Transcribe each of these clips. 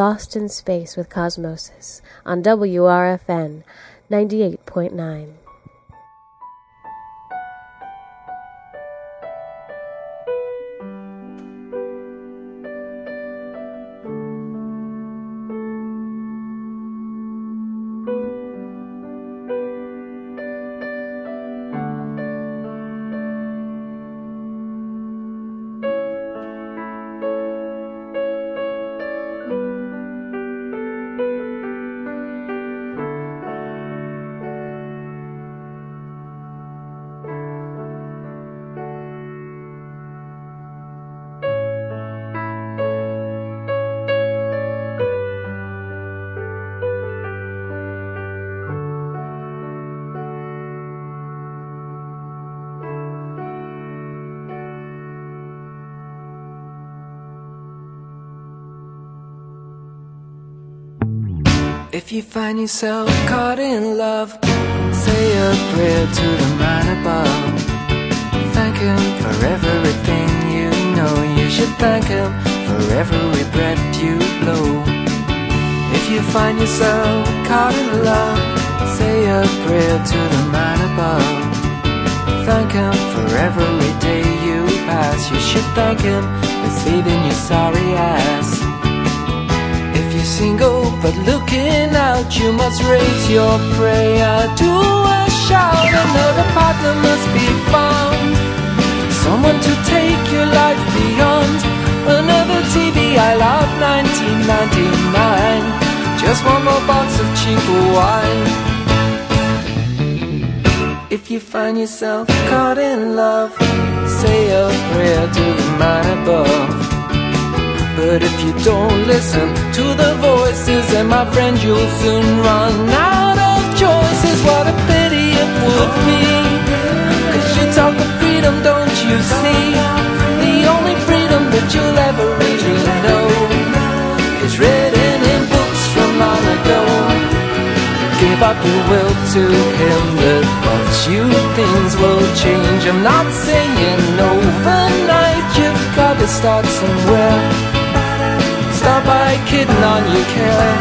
lost in space with Cosmosis on WRFN 98.9. If you find yourself caught in love, say a prayer to the man above. Thank him for everything you know. You should thank him for every breath you blow. If you find yourself caught in love, say a prayer to the man above. Thank him for every day you pass. You should thank him for saving your sorry ass. Single but looking out, you must raise your prayer. Do a shout, another partner must be found. Someone to take your life beyond. Another TV, I love 1999. Just one more box of cheaper wine. If you find yourself caught in love, say a prayer to the man above. But if you don't listen to the voices, then my friend, you'll soon run out of choices. What a pity it would be. Cause you talk of freedom, don't you see? The only freedom that you'll ever really know is written in books from long ago. Give up your will to him that loves you, things will change. I'm not saying overnight, you've got to start somewhere by kidding on your cat.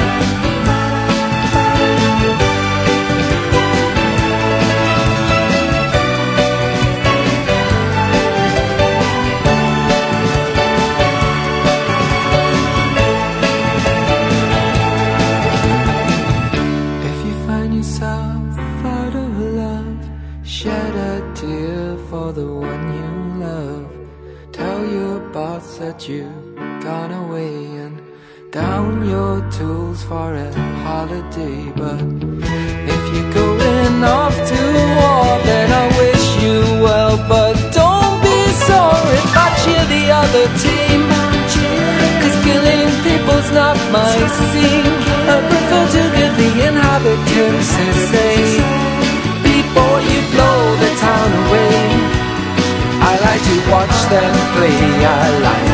If you find yourself out of love, shed a tear for the one you love. Tell your boss that you for a holiday, but if you're going off to war, then I wish you well. But don't be sorry if I cheer the other team. Cause killing people's not my scene. I prefer to give the inhabitants a say before you blow the town away. I like to watch them play. I like.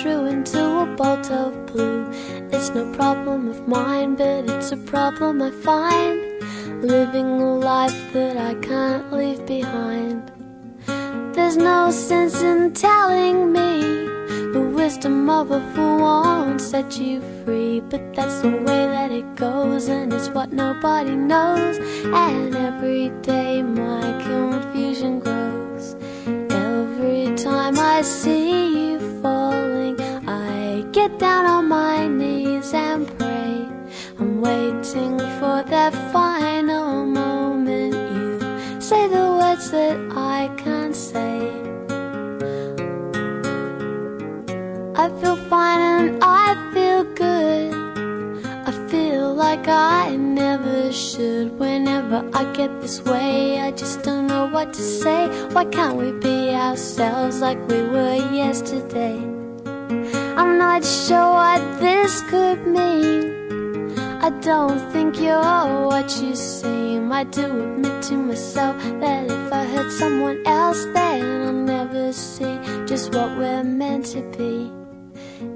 Through into a bolt of blue. It's no problem of mine, but it's a problem I find. Living a life that I can't leave behind. There's no sense in telling me the wisdom of a fool won't set you free. But that's the way that it goes, and it's what nobody knows. And every day my confusion grows. Every time I see get down on my knees and pray. I'm waiting for that final moment. You say the words that I can't say. I feel fine and I feel good. I feel like I never should. Whenever I get this way, I just don't know what to say. Why can't we be ourselves like we were yesterday? I'm not sure what this could mean. I don't think you're what you seem. I do admit to myself that if I hurt someone else, then I'll never see just what we're meant to be.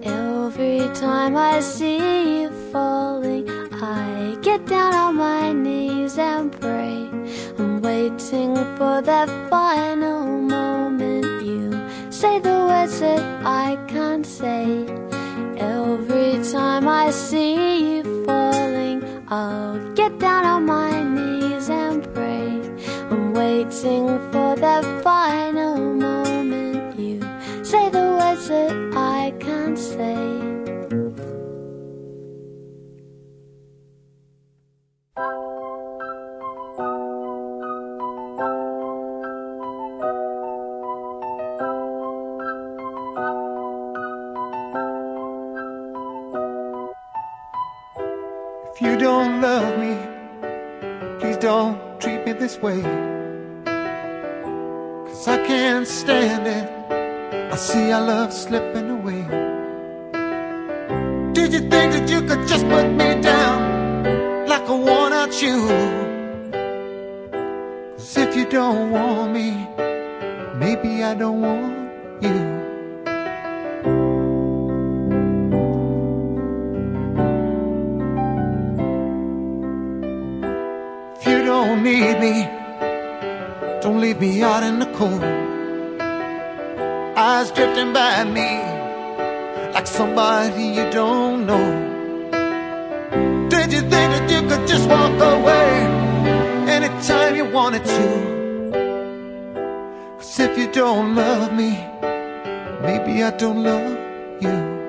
Every time I see you falling, I get down on my knees and pray. I'm waiting for that final moment. Say the words that I can't say. Every time I see you falling, I'll get down on my knees and pray. I'm waiting for that final moment. You say the words that I can't say. You don't love me, please don't treat me this way. Cause I can't stand it. I see our love slipping away. Did you think that you could just put me down like a worn out shoe? Cause if you don't want me, maybe I don't want you. Don't need me, don't leave me out in the cold. Eyes drifting by me like somebody you don't know. Did you think that you could just walk away anytime you wanted to? Cause if you don't love me, maybe I don't love you.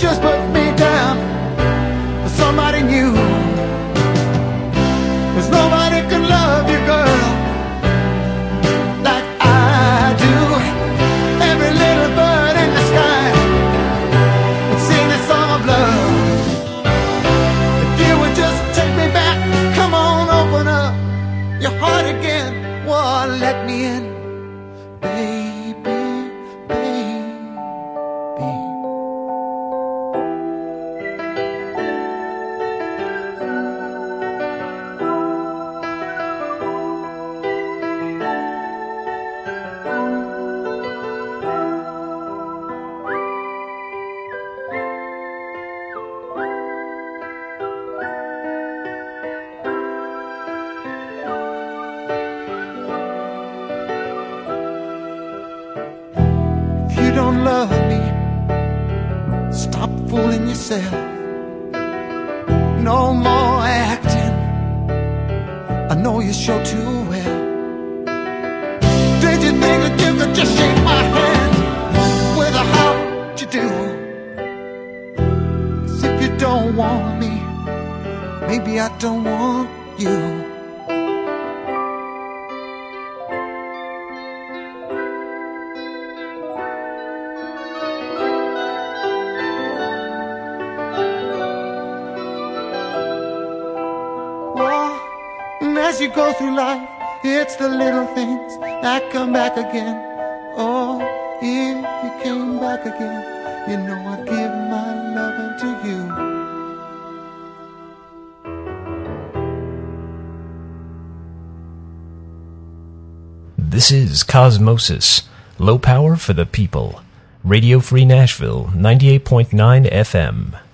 Just put again. Oh, if you came back again, you know I'd give my loving to you. This is Cosmosis, low power for the people. Radio Free Nashville, 98.9 FM.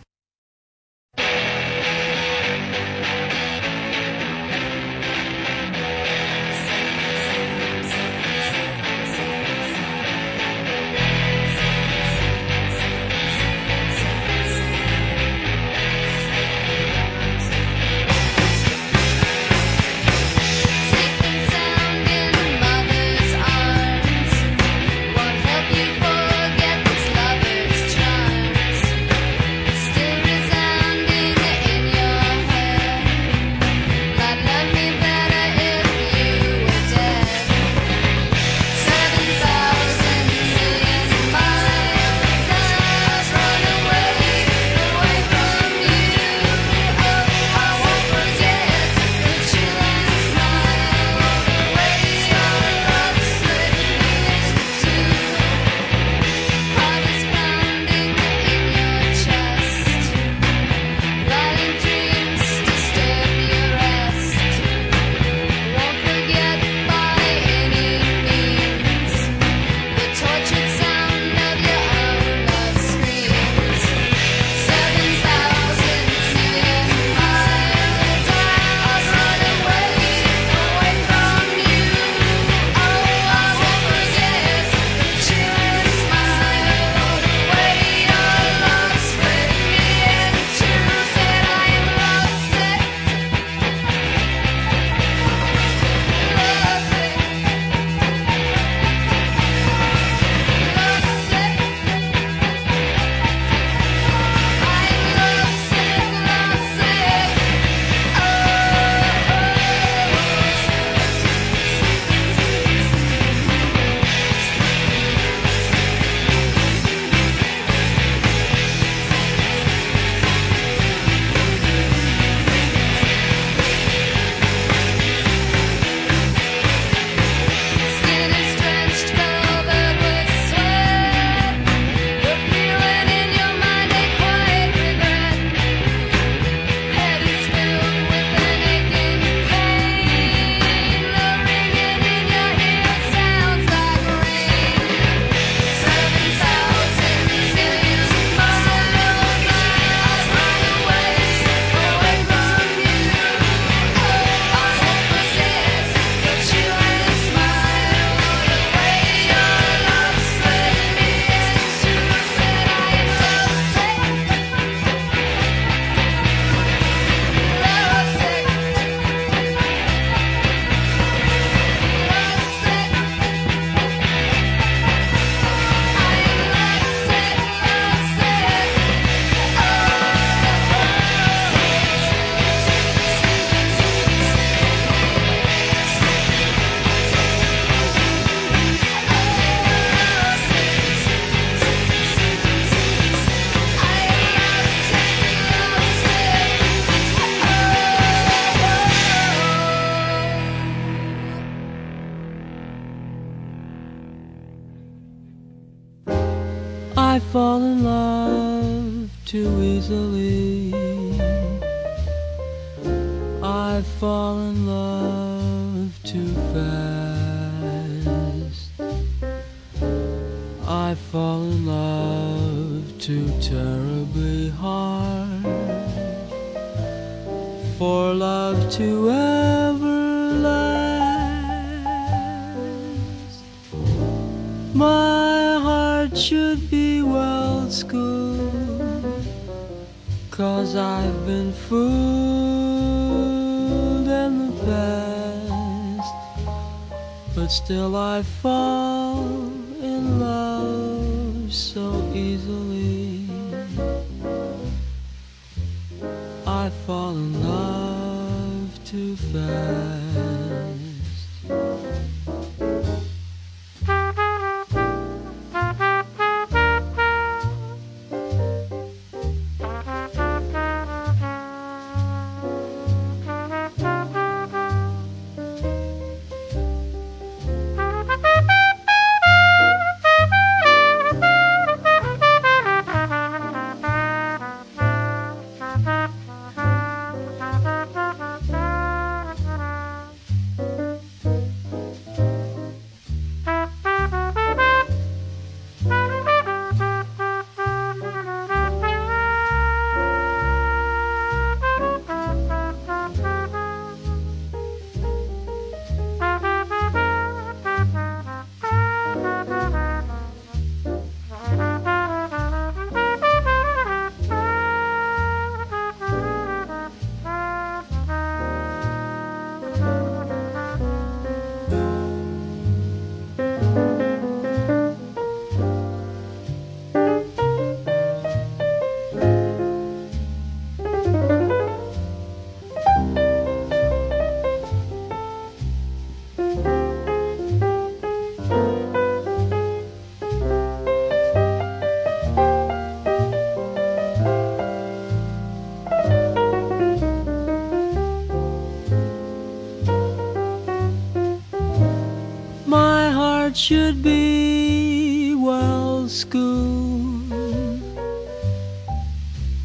should be well schooled.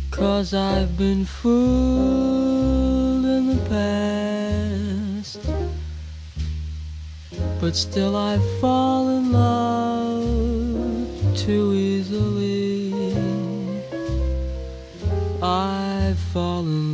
Cause I've been fooled in the past. But still I fall in love too easily. I fall in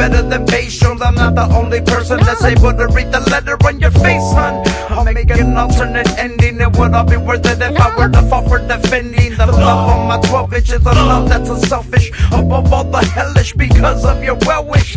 better than patience. I'm not the only person that's able to read the letter on your face, son. I'll make an alternate ending. It would all be worth it if I were to fall for defending the love on my 12 inches of love that's unselfish. Above all the hellish because of your well wish.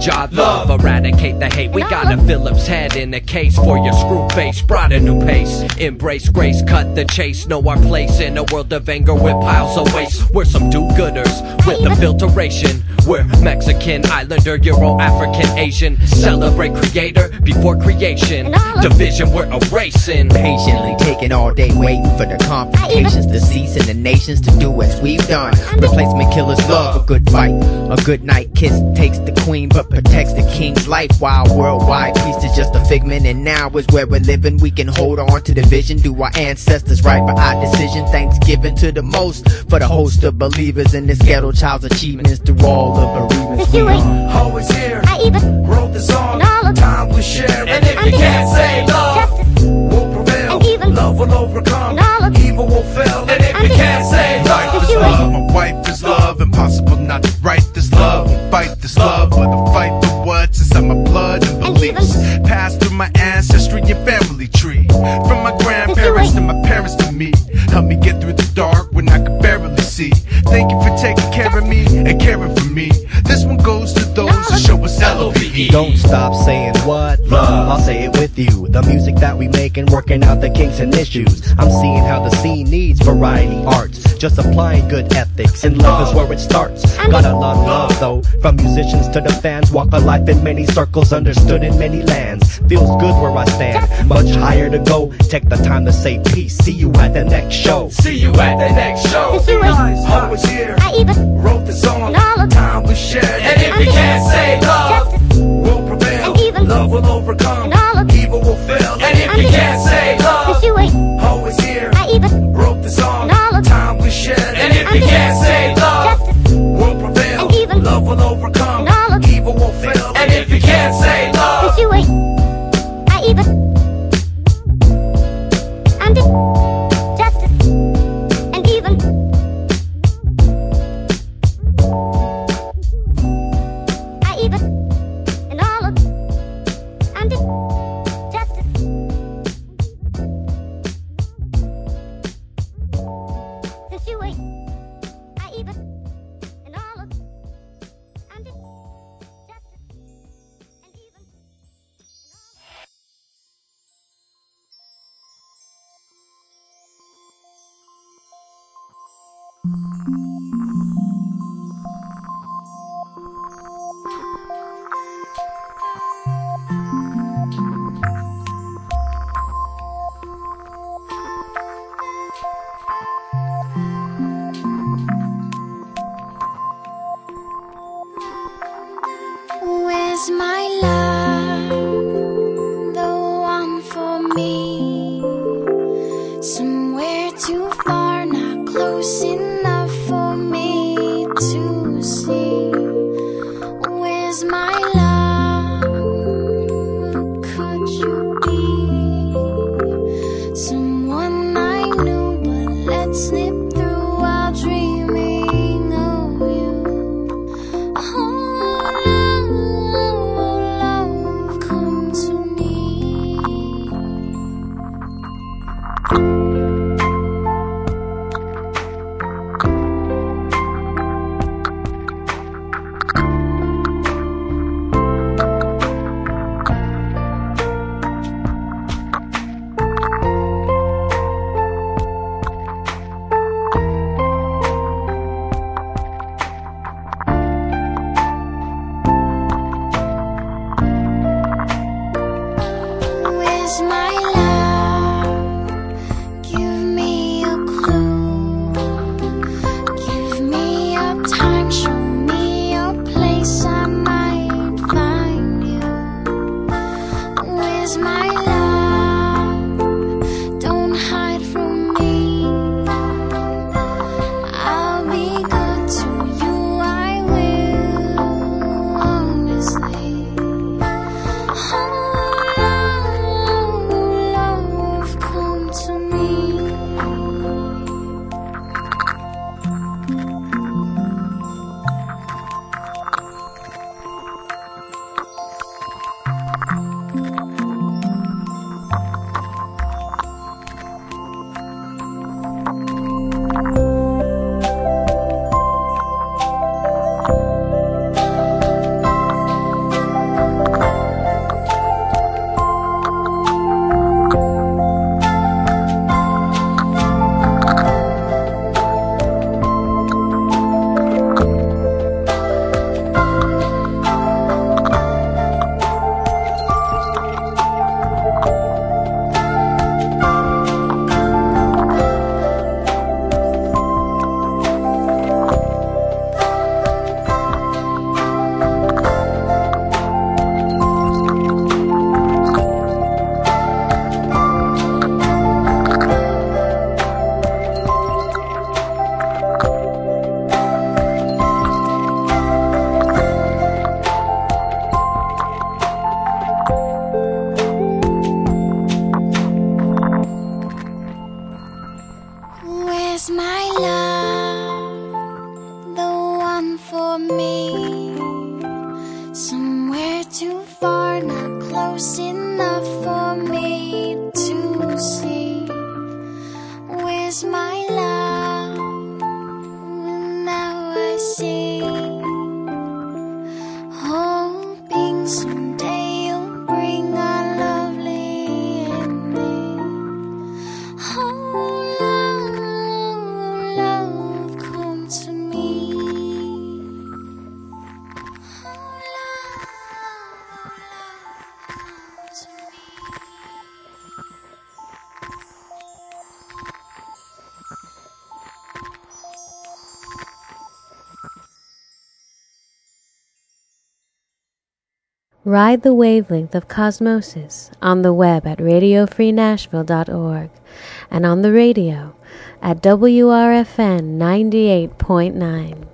Job love. Eradicate the hate. We got a Phillips head in a case for your screw face. Brought a new pace. Embrace grace, cut the chase. Know our place in a world of anger with piles of waste. We're some do gooders with the filtration. We're Mexican, Islander, Euro, African, Asian. Celebrate creator before creation. Division we're erasing. Patiently taking all day waiting for the complications to cease and the nations to do as we've done. Replacement killers love a good fight. A good night kiss takes the queen but protects the king's life. Life while worldwide peace is just a figment and now is where we're living. We can hold on to the vision, do our ancestors right by our decision. Thanksgiving to the most for the host of believers in this ghetto child's achievements through all the bereavements. since We you ain't. Always here, I even wrote the song, And all of- time we shared. and if you can't say love, will prevail, And even- love will overcome, And all of- evil will fail. and if you can't say life love, is love, my wife is love. Impossible not to write this love and fight this love, but me and caring for me. Us Don't stop saying what love. I'll say it with you. The music that we make and working out the kinks and issues. I'm seeing how the scene needs variety arts. Just applying good ethics and love is where it starts. Got a lot of love though, from musicians to the fans. Walk a life in many circles, understood in many lands. Feels good where I stand, much higher to go. Take the time to say peace. See you at the next show. see you at the next show, since you ain't Always here, I even wrote the song, all of- time we shared. and if you can't say love, overcome, Ride the wavelength of Cosmosis on the web at radiofreenashville.org and on the radio at WRFN 98.9.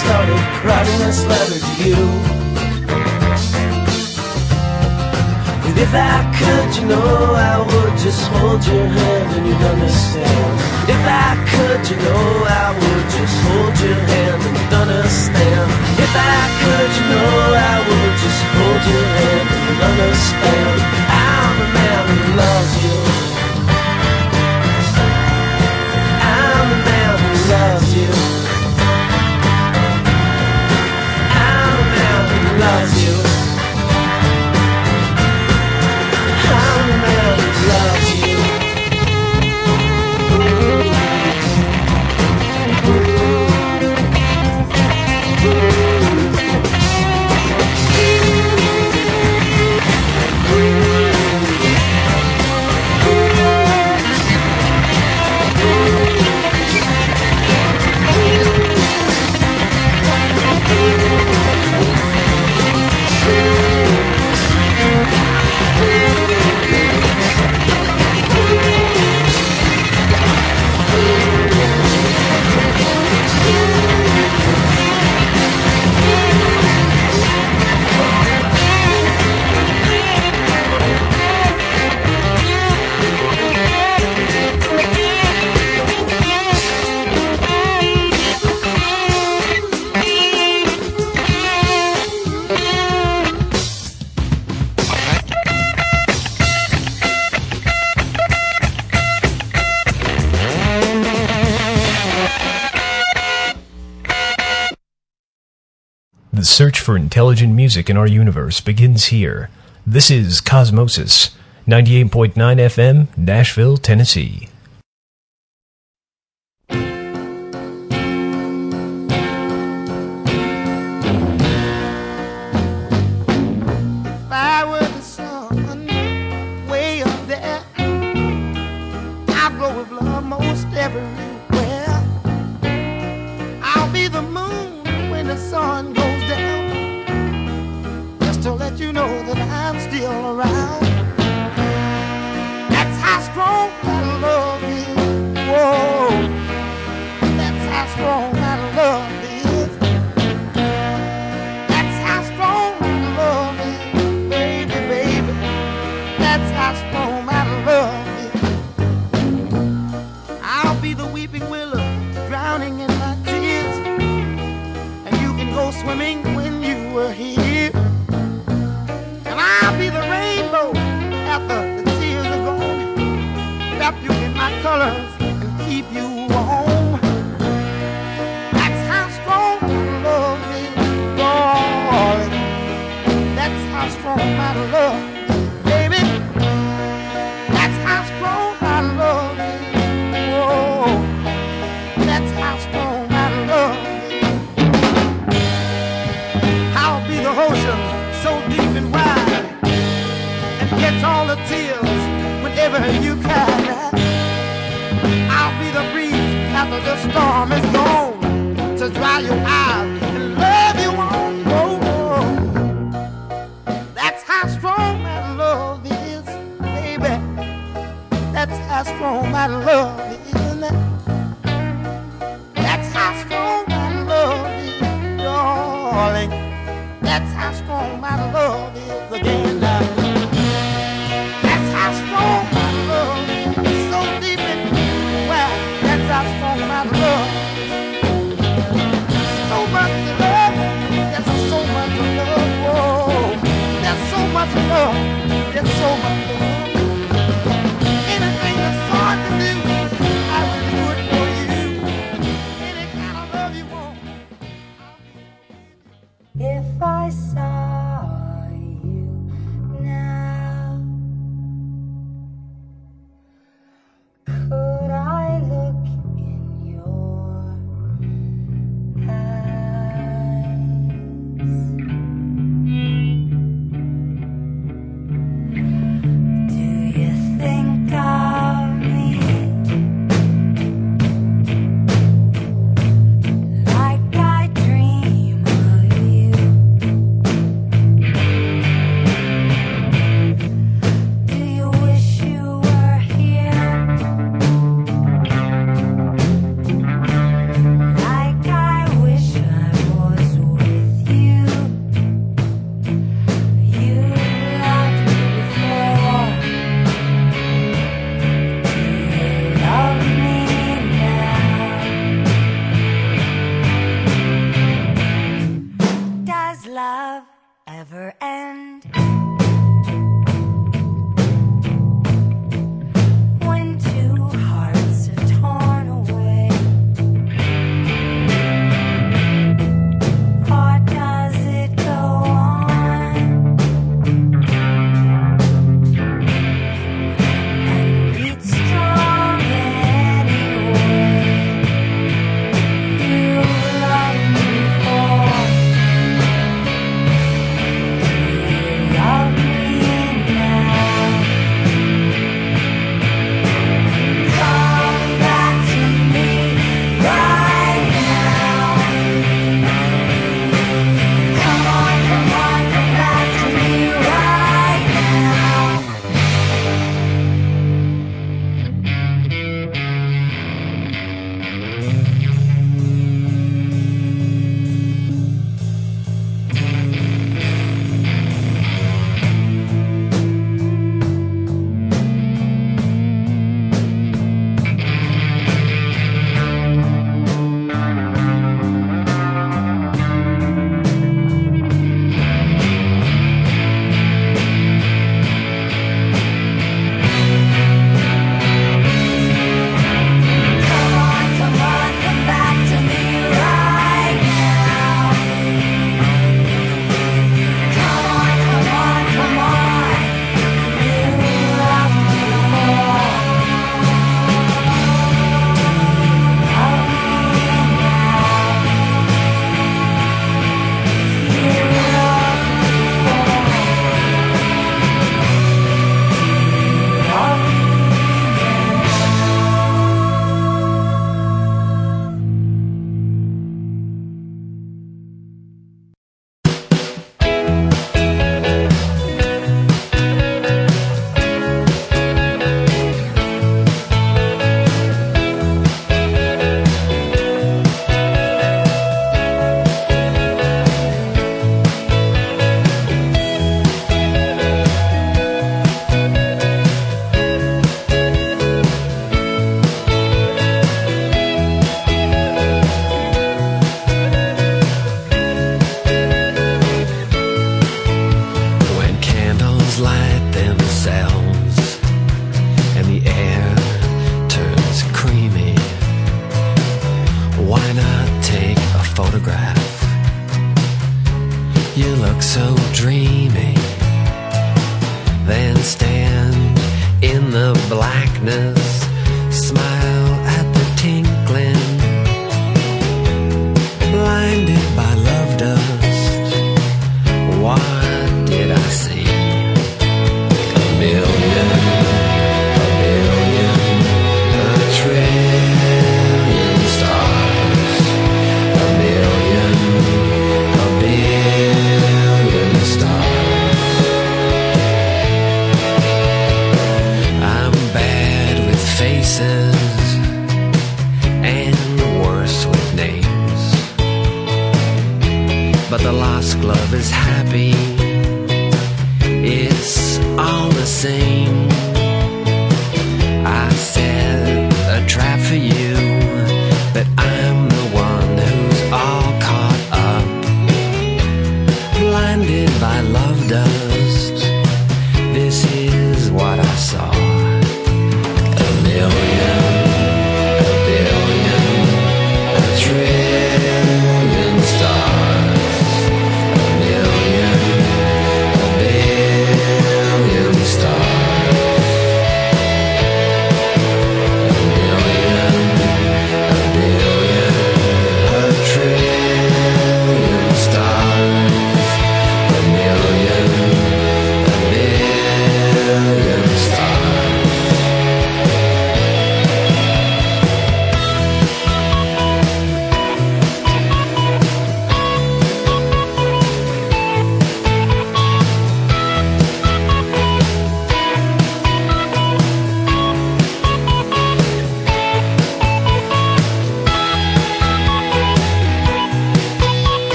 started writing this letter to you. And if I could, you know, I would just hold your hand and you'd understand. If I could, you know, I would just hold your hand and you'd understand. If I could, you know, I would just hold your hand and you'd understand. I'm a man who loves you. The search for intelligent music in our universe begins here. This is Cosmosis, 98.9 FM, Nashville, Tennessee.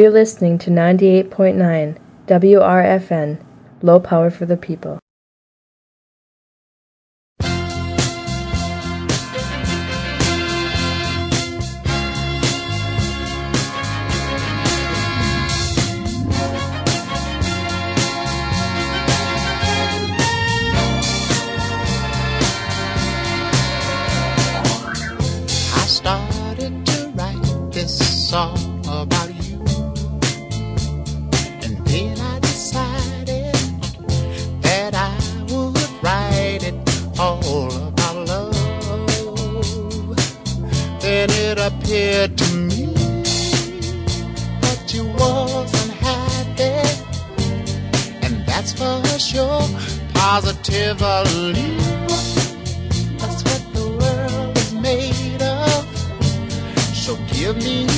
You're listening to 98.9 WRFN, low power for the people. positively. That's what the world is made of. So give me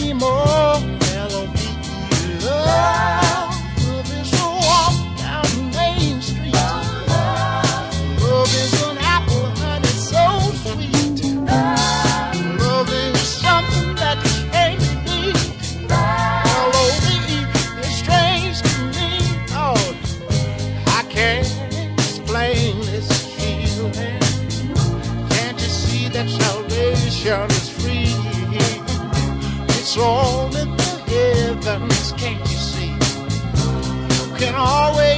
All in the heavens, can't you see? You can always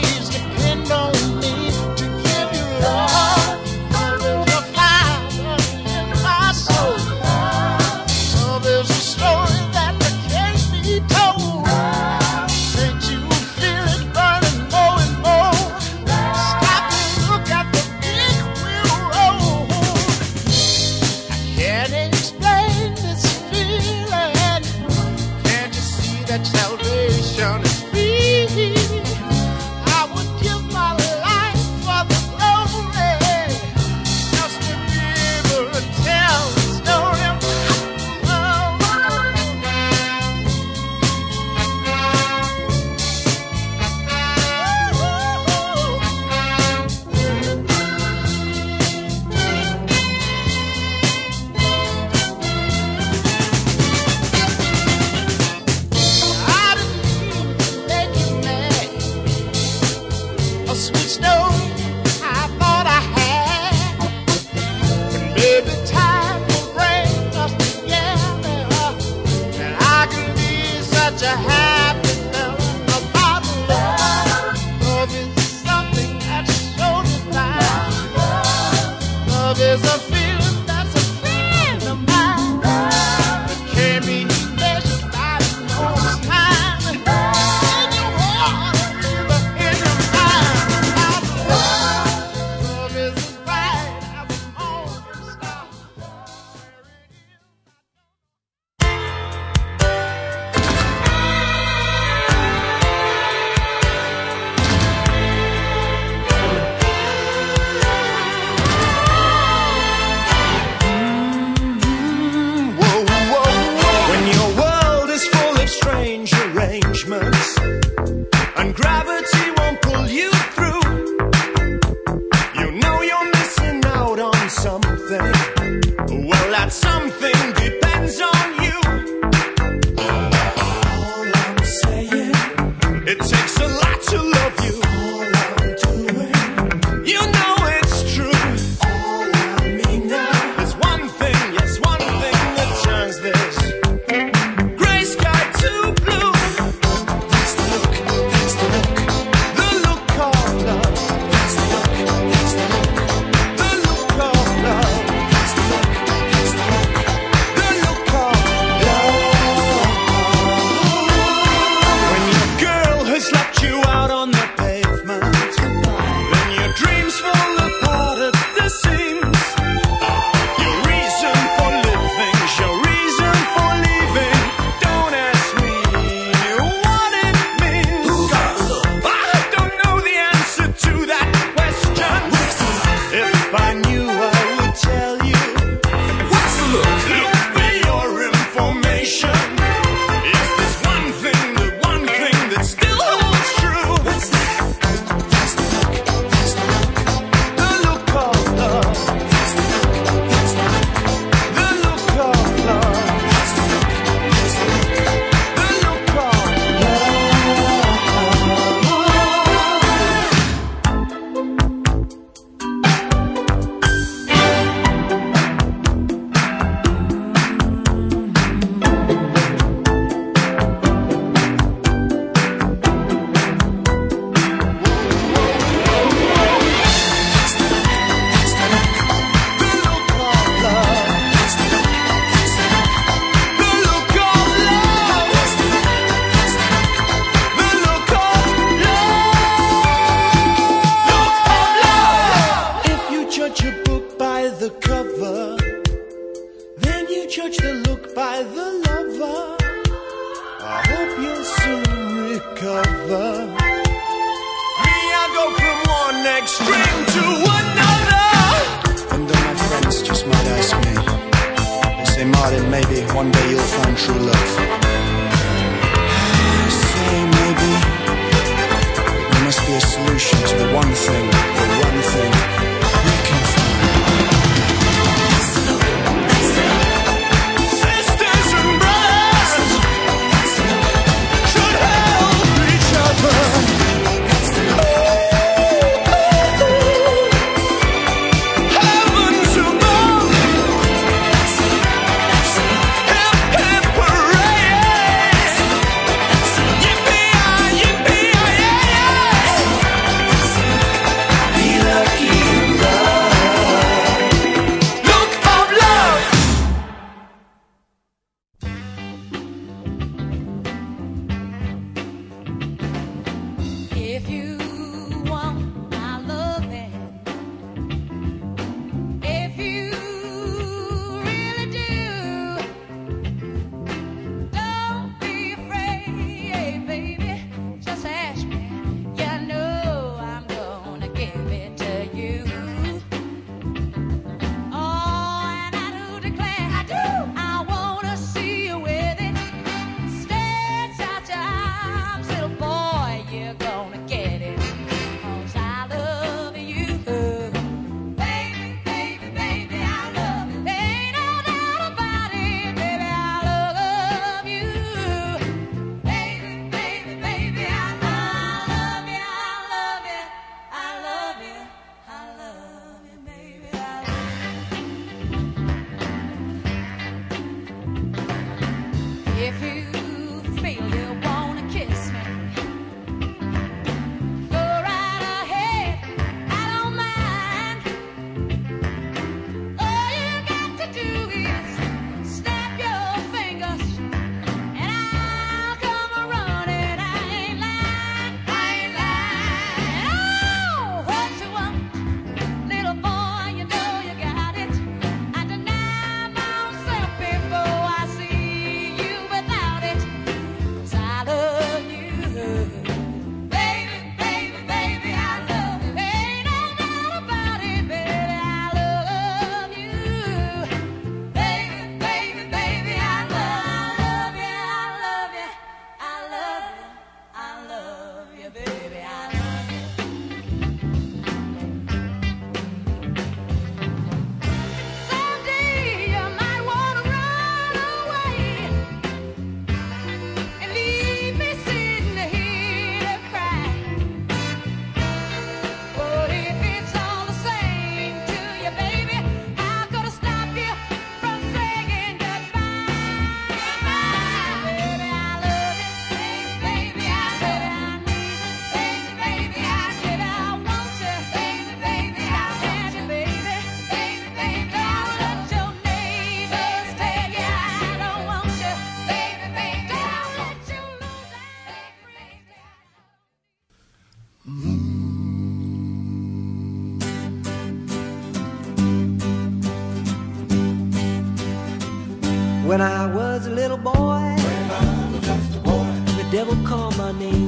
devil my name.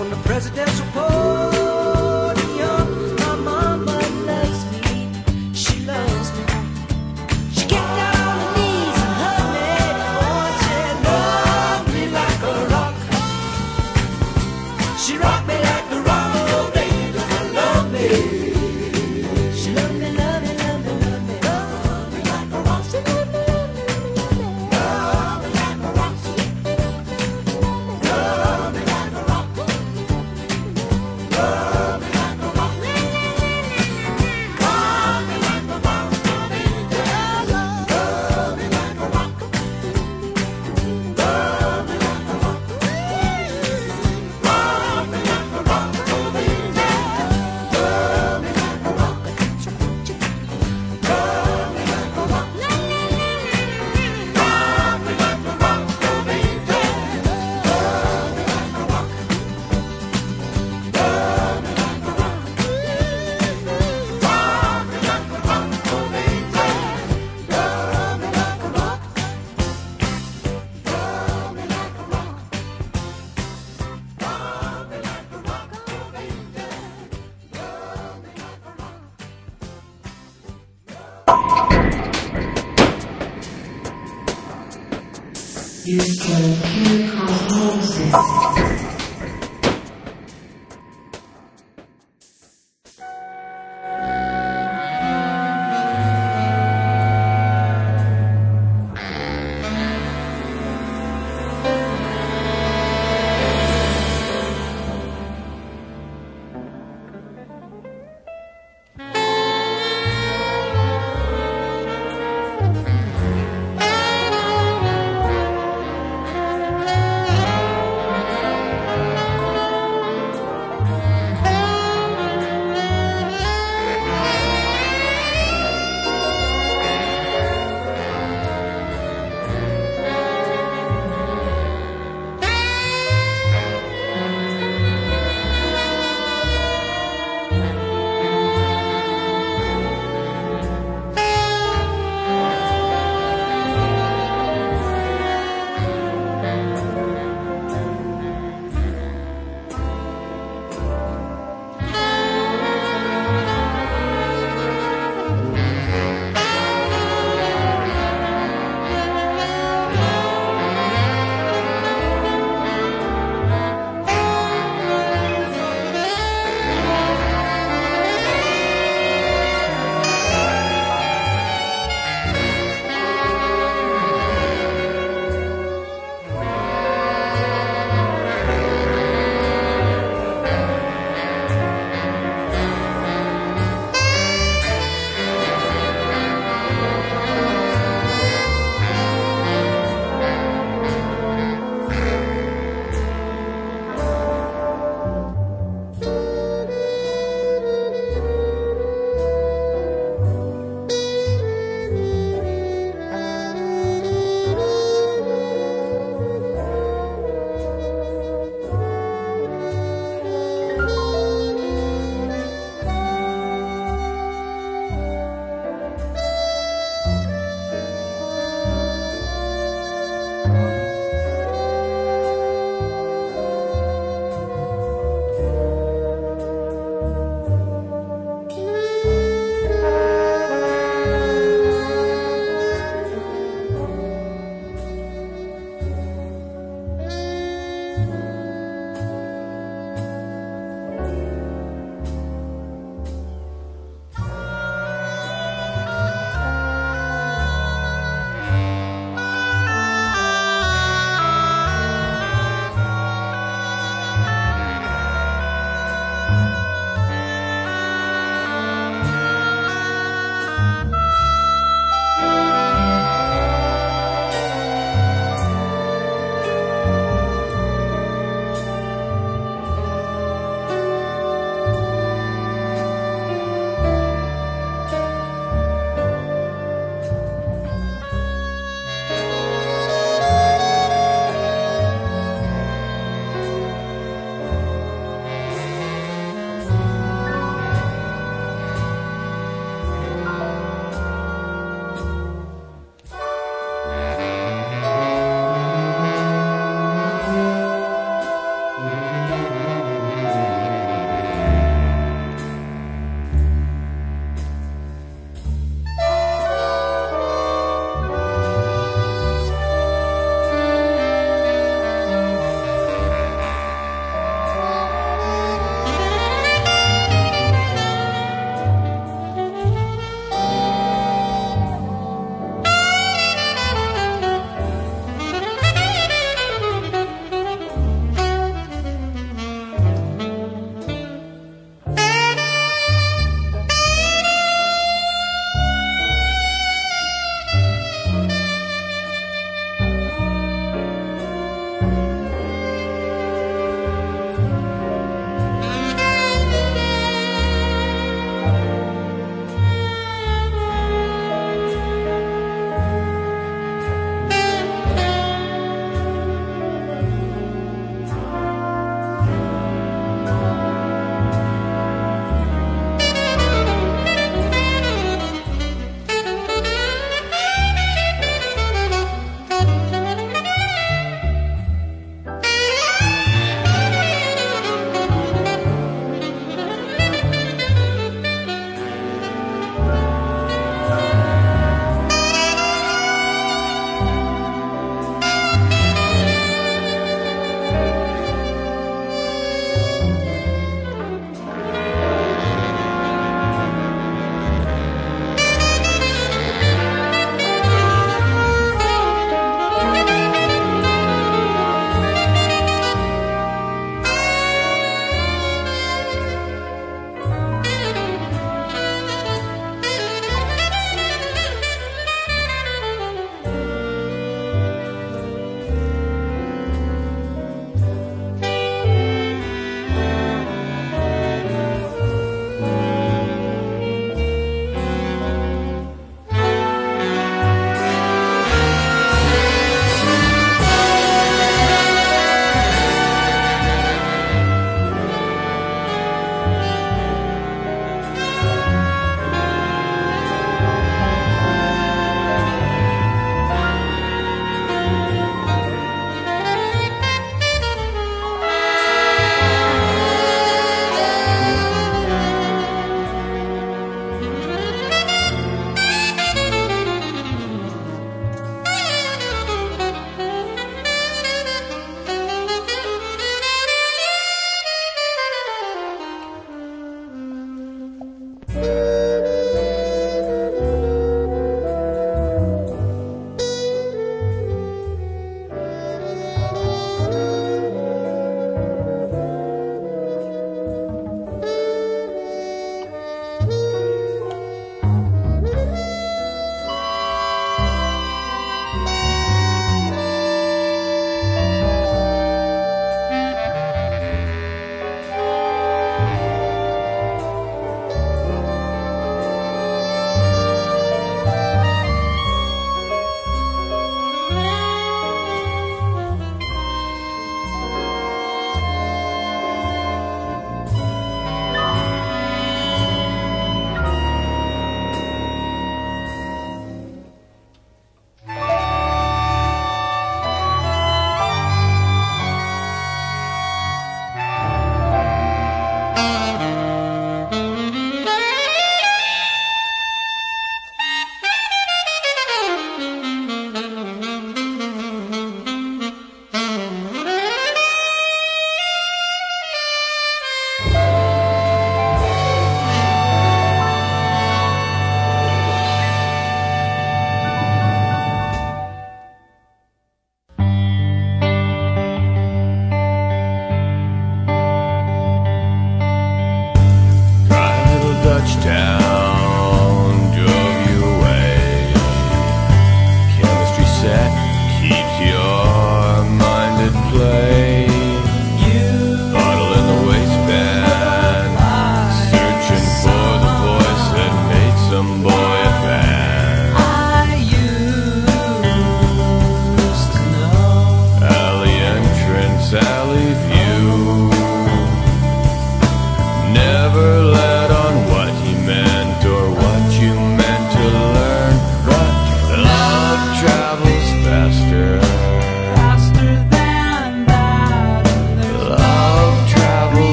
On the presidential podium.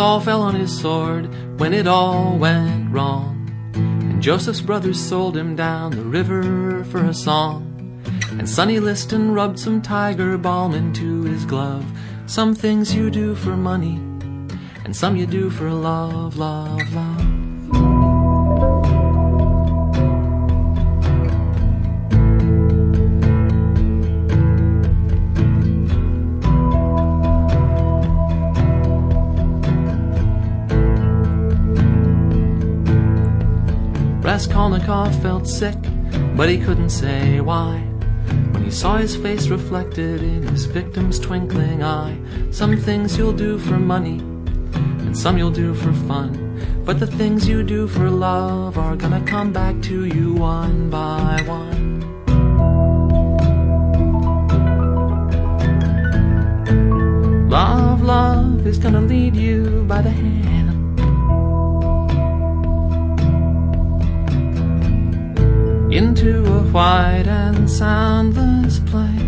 Saul fell on his sword when it all went wrong. And Joseph's brothers sold him down the river for a song. And Sonny Liston rubbed some tiger balm into his glove. Some things you do for money, and some you do for love, love. but he couldn't say why. When he saw his face reflected in his victim's twinkling eye, some things you'll do for money, and some you'll do for fun. But the things you do for love are gonna come back to you one by one. Love, love is gonna lead you by the hand white and soundless place.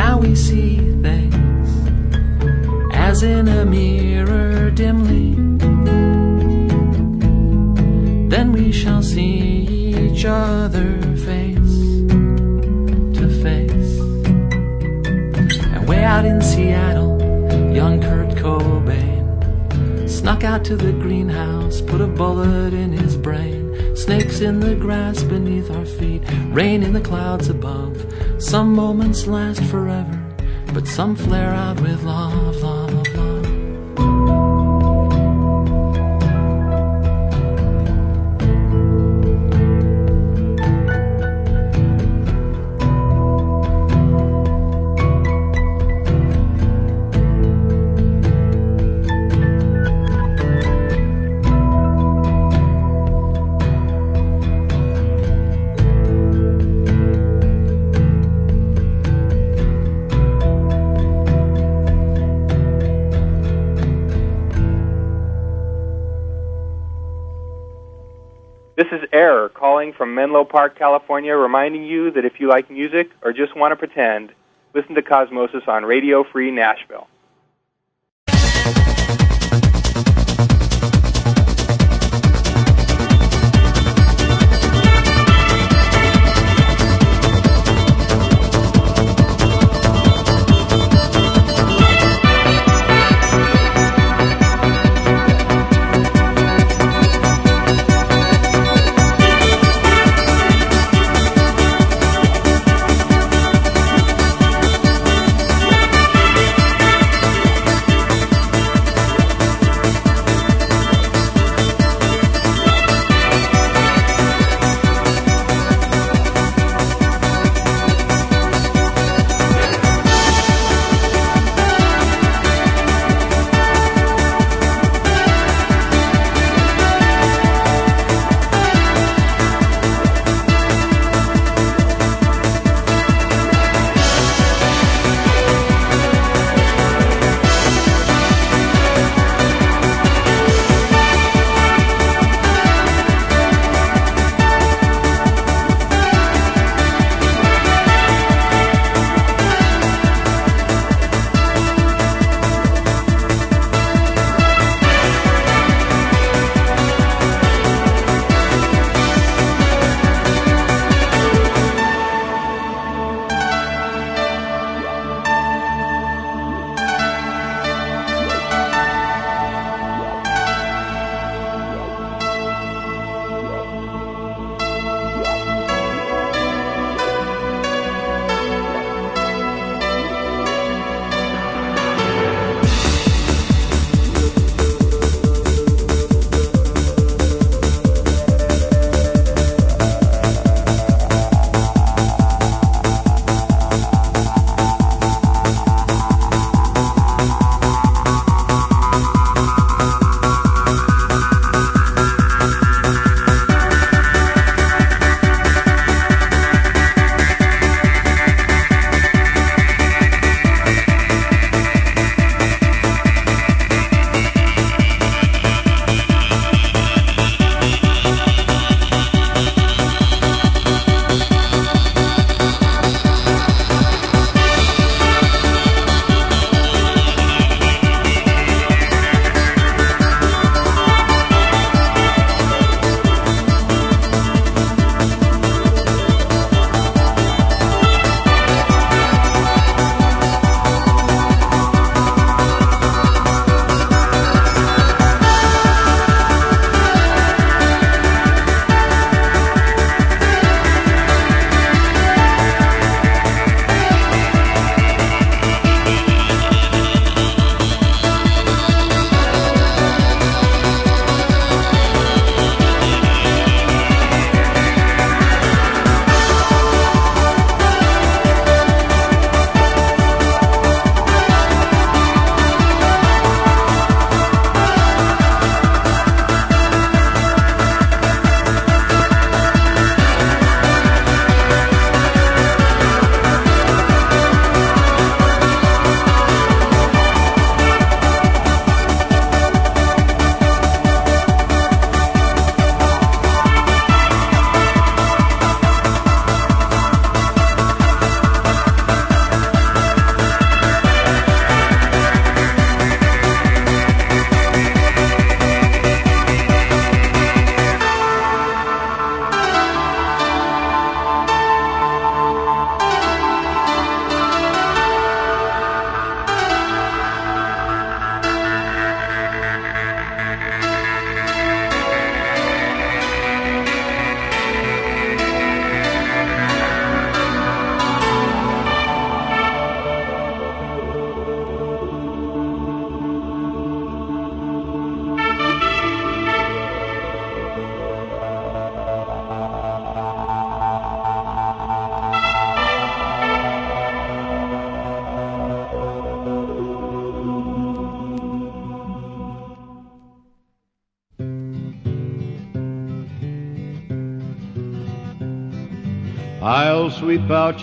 Now we see things as in a mirror dimly. Then we shall see each other to the greenhouse, put a bullet in his brain. Snakes in the grass beneath our feet, rain in the clouds above. Some moments last forever, but some flare out with love, love. Calling from Menlo Park, California, reminding you that if you like music or just want to pretend, listen to Cosmosis on Radio Free Nashville.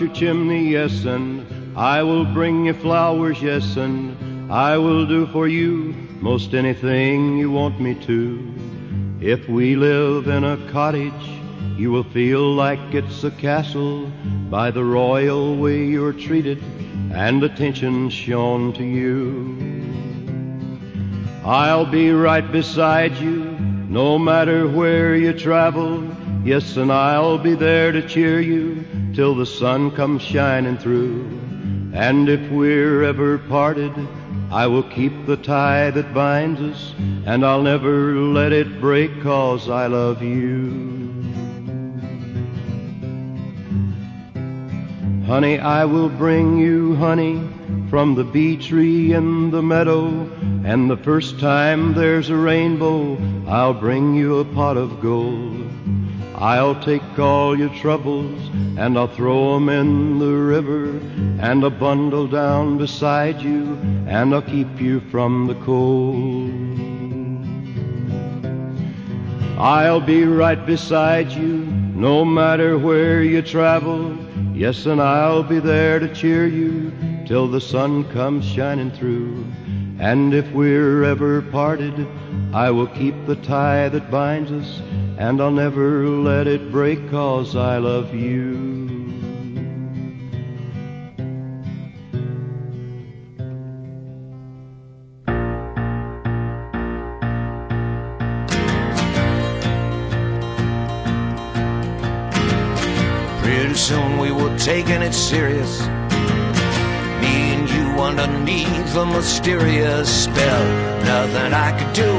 Your chimney, yes, and I will bring you flowers, yes, and I will do for you most anything you want me to. If we live in a cottage, you will feel like it's a castle by the royal way you're treated and attention shown to you. I'll be right beside you no matter where you travel. Yes, and I'll be there to cheer you till the sun comes shining through. And if we're ever parted, I will keep the tie that binds us, and I'll never let it break cause I love you. Honey, I will bring you honey from the bee tree in the meadow. And the first time there's a rainbow, I'll bring you a pot of gold. I'll take all your troubles and I'll throw 'em in the river and a bundle down beside you and I'll keep you from the cold. I'll be right beside you no matter where you travel. Yes, and I'll be there to cheer you till the sun comes shining through. And if we're ever parted, I will keep the tie that binds us, and I'll never let it break cause I love you. Pretty soon we were taking it serious. Underneath a mysterious spell. Nothing I could do,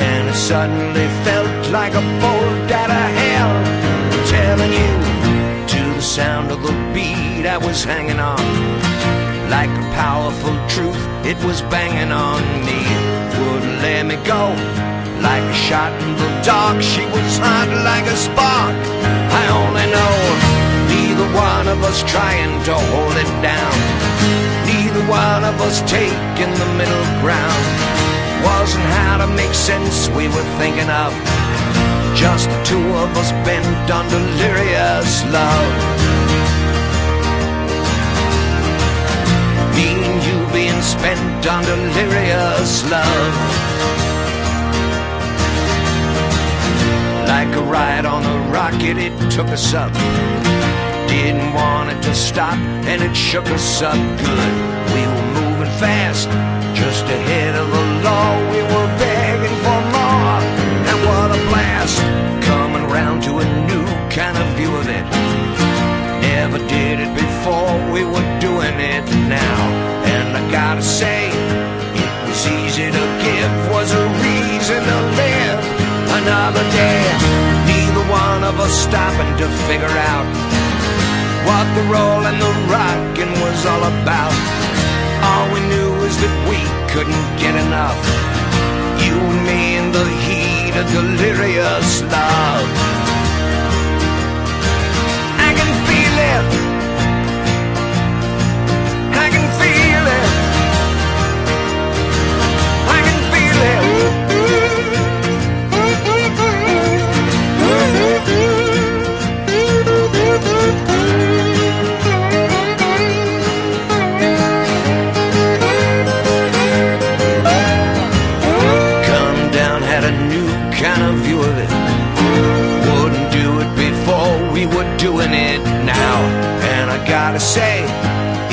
and it suddenly felt like a bolt out of hell. Telling you to the sound of the beat I was hanging on. Like a powerful truth, it was banging on me. Wouldn't let me go. Like a shot in the dark, she was hot like a spark. I only know neither one of us trying to hold it down. Neither one of us taking the middle ground. Wasn't how to make sense we were thinking of. Just the two of us bent on delirious love. Me and you being spent on delirious love. Like a ride on a rocket, it took us up. Didn't want it to stop, and it shook us up good. We were moving fast, just ahead of the law. We were begging for more, and what a blast! Coming round to a new kind of view of it. Never did it before, we were doing it now. And I gotta say, it was easy to give, was a reason to live another day. Neither one of us stopping to figure out what the roll and the rockin' was all about. All we knew is that we couldn't get enough. You and me in the heat of delirious love. I can feel it. I can feel it. I can feel it. Doing it now. And I gotta say,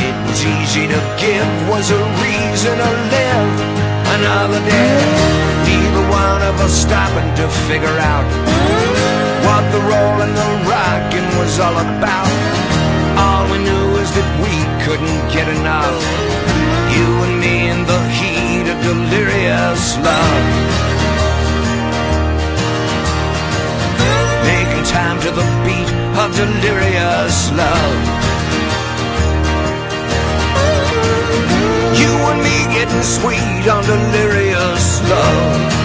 it was easy to give, was a reason to live another day. Neither one of us stopping to figure out what the roll and the rockin' was all about. All we knew is that we couldn't get enough. You and me in the heat of delirious love. Making time to the beat of delirious love. You and me getting sweet on delirious love.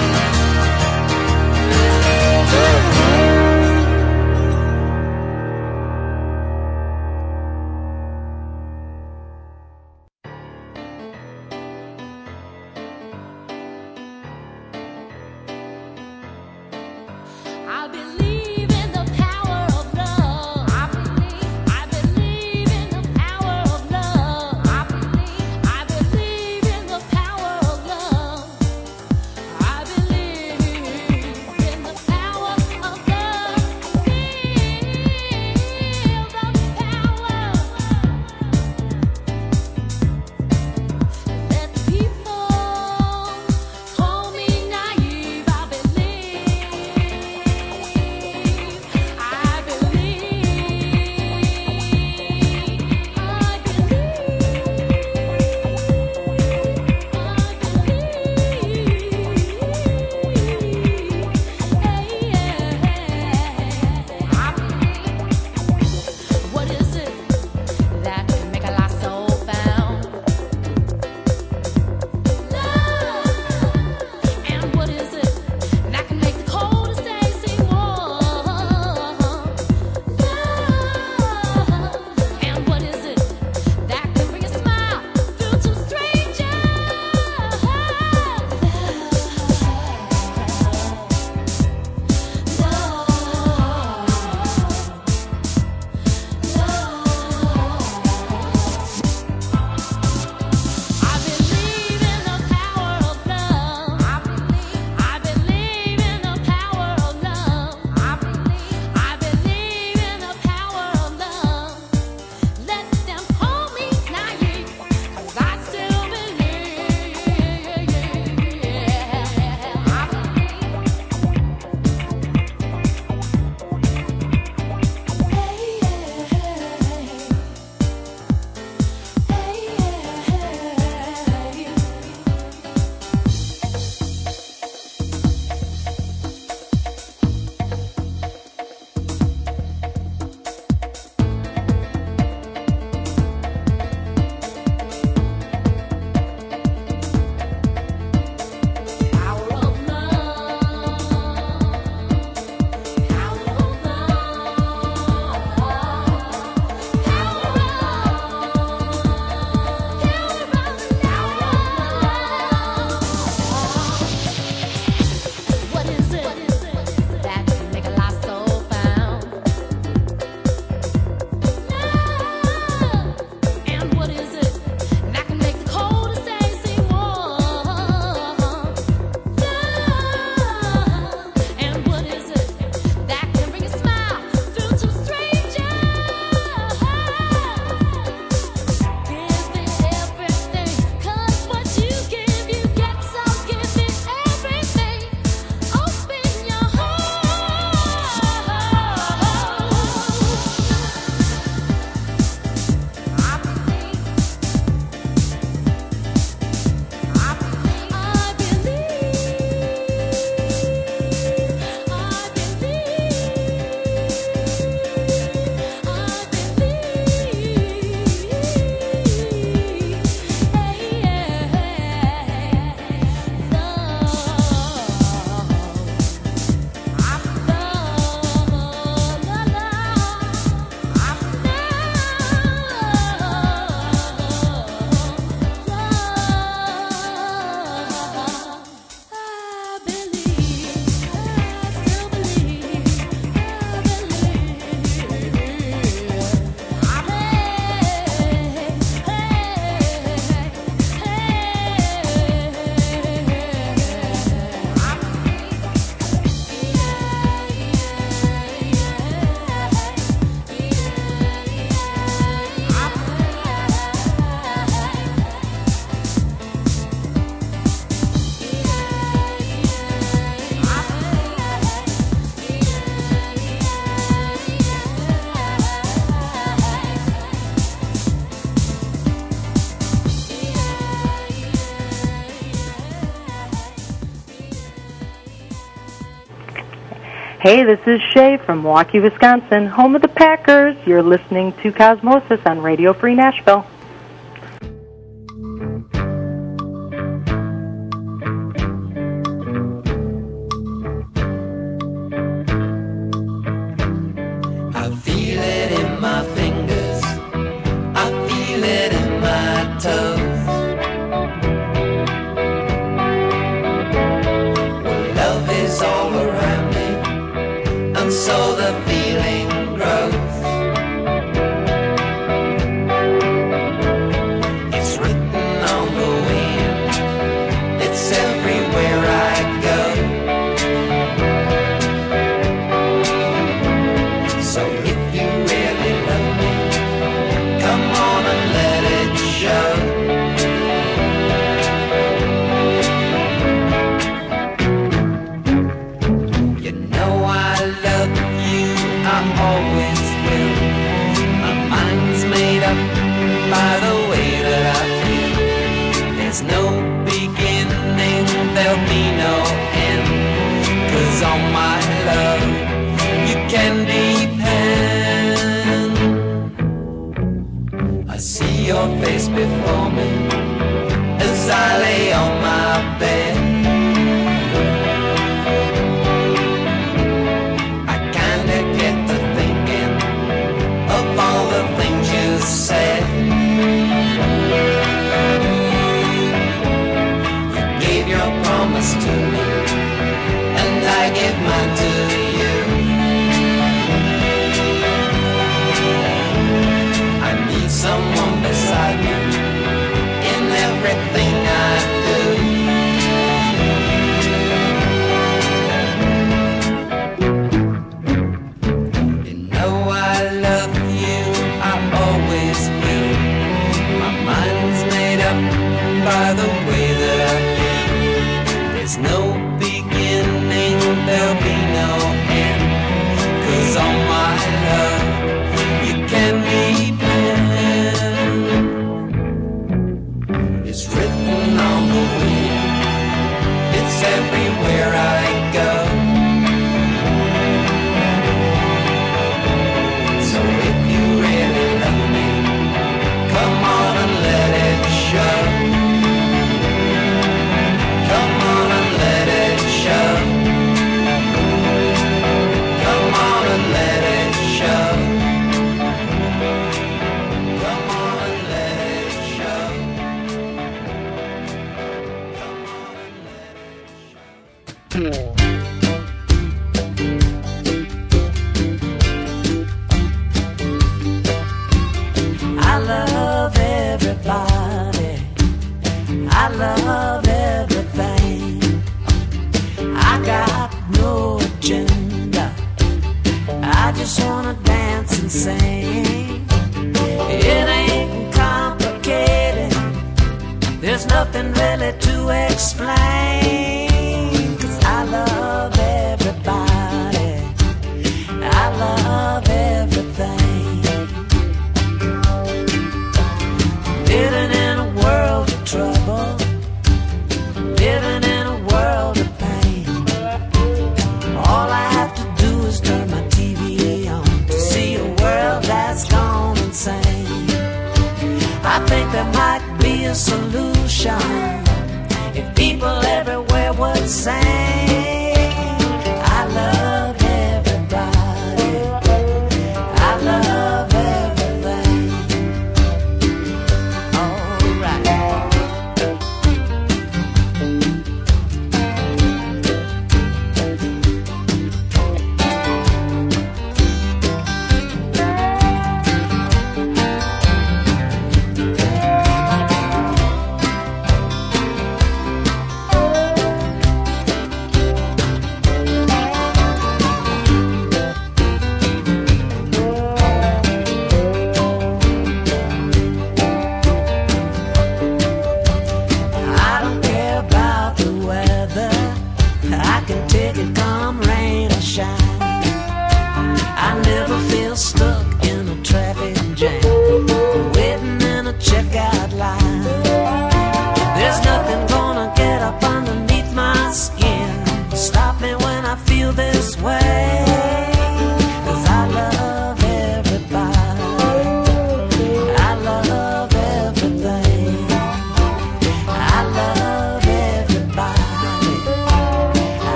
Hey, this is Shay from Milwaukee, Wisconsin, home of the Packers. You're listening to Cosmosis on Radio Free Nashville.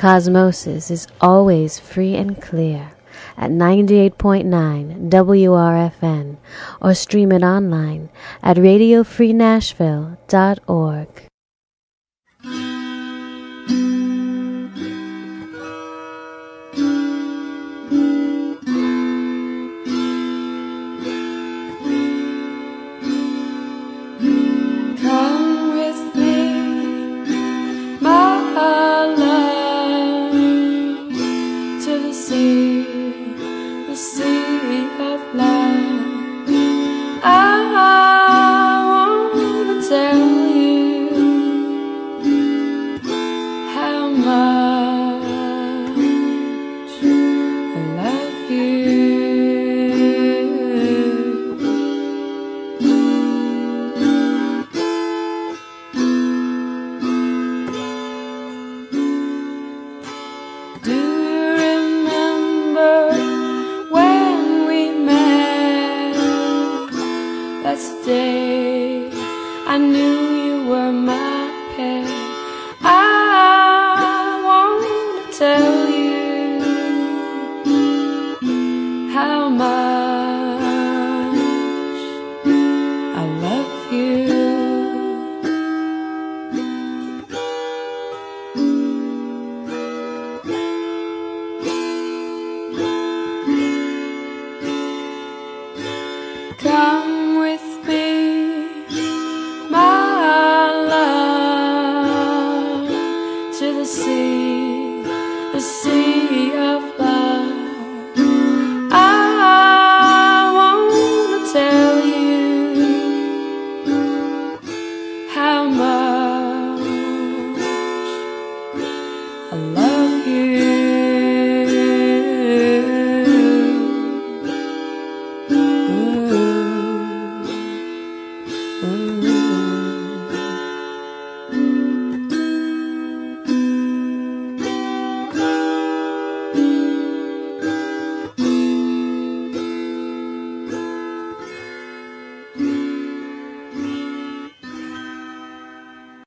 Cosmosis is always free and clear at 98.9 WRFN or stream it online at radiofreenashville.org.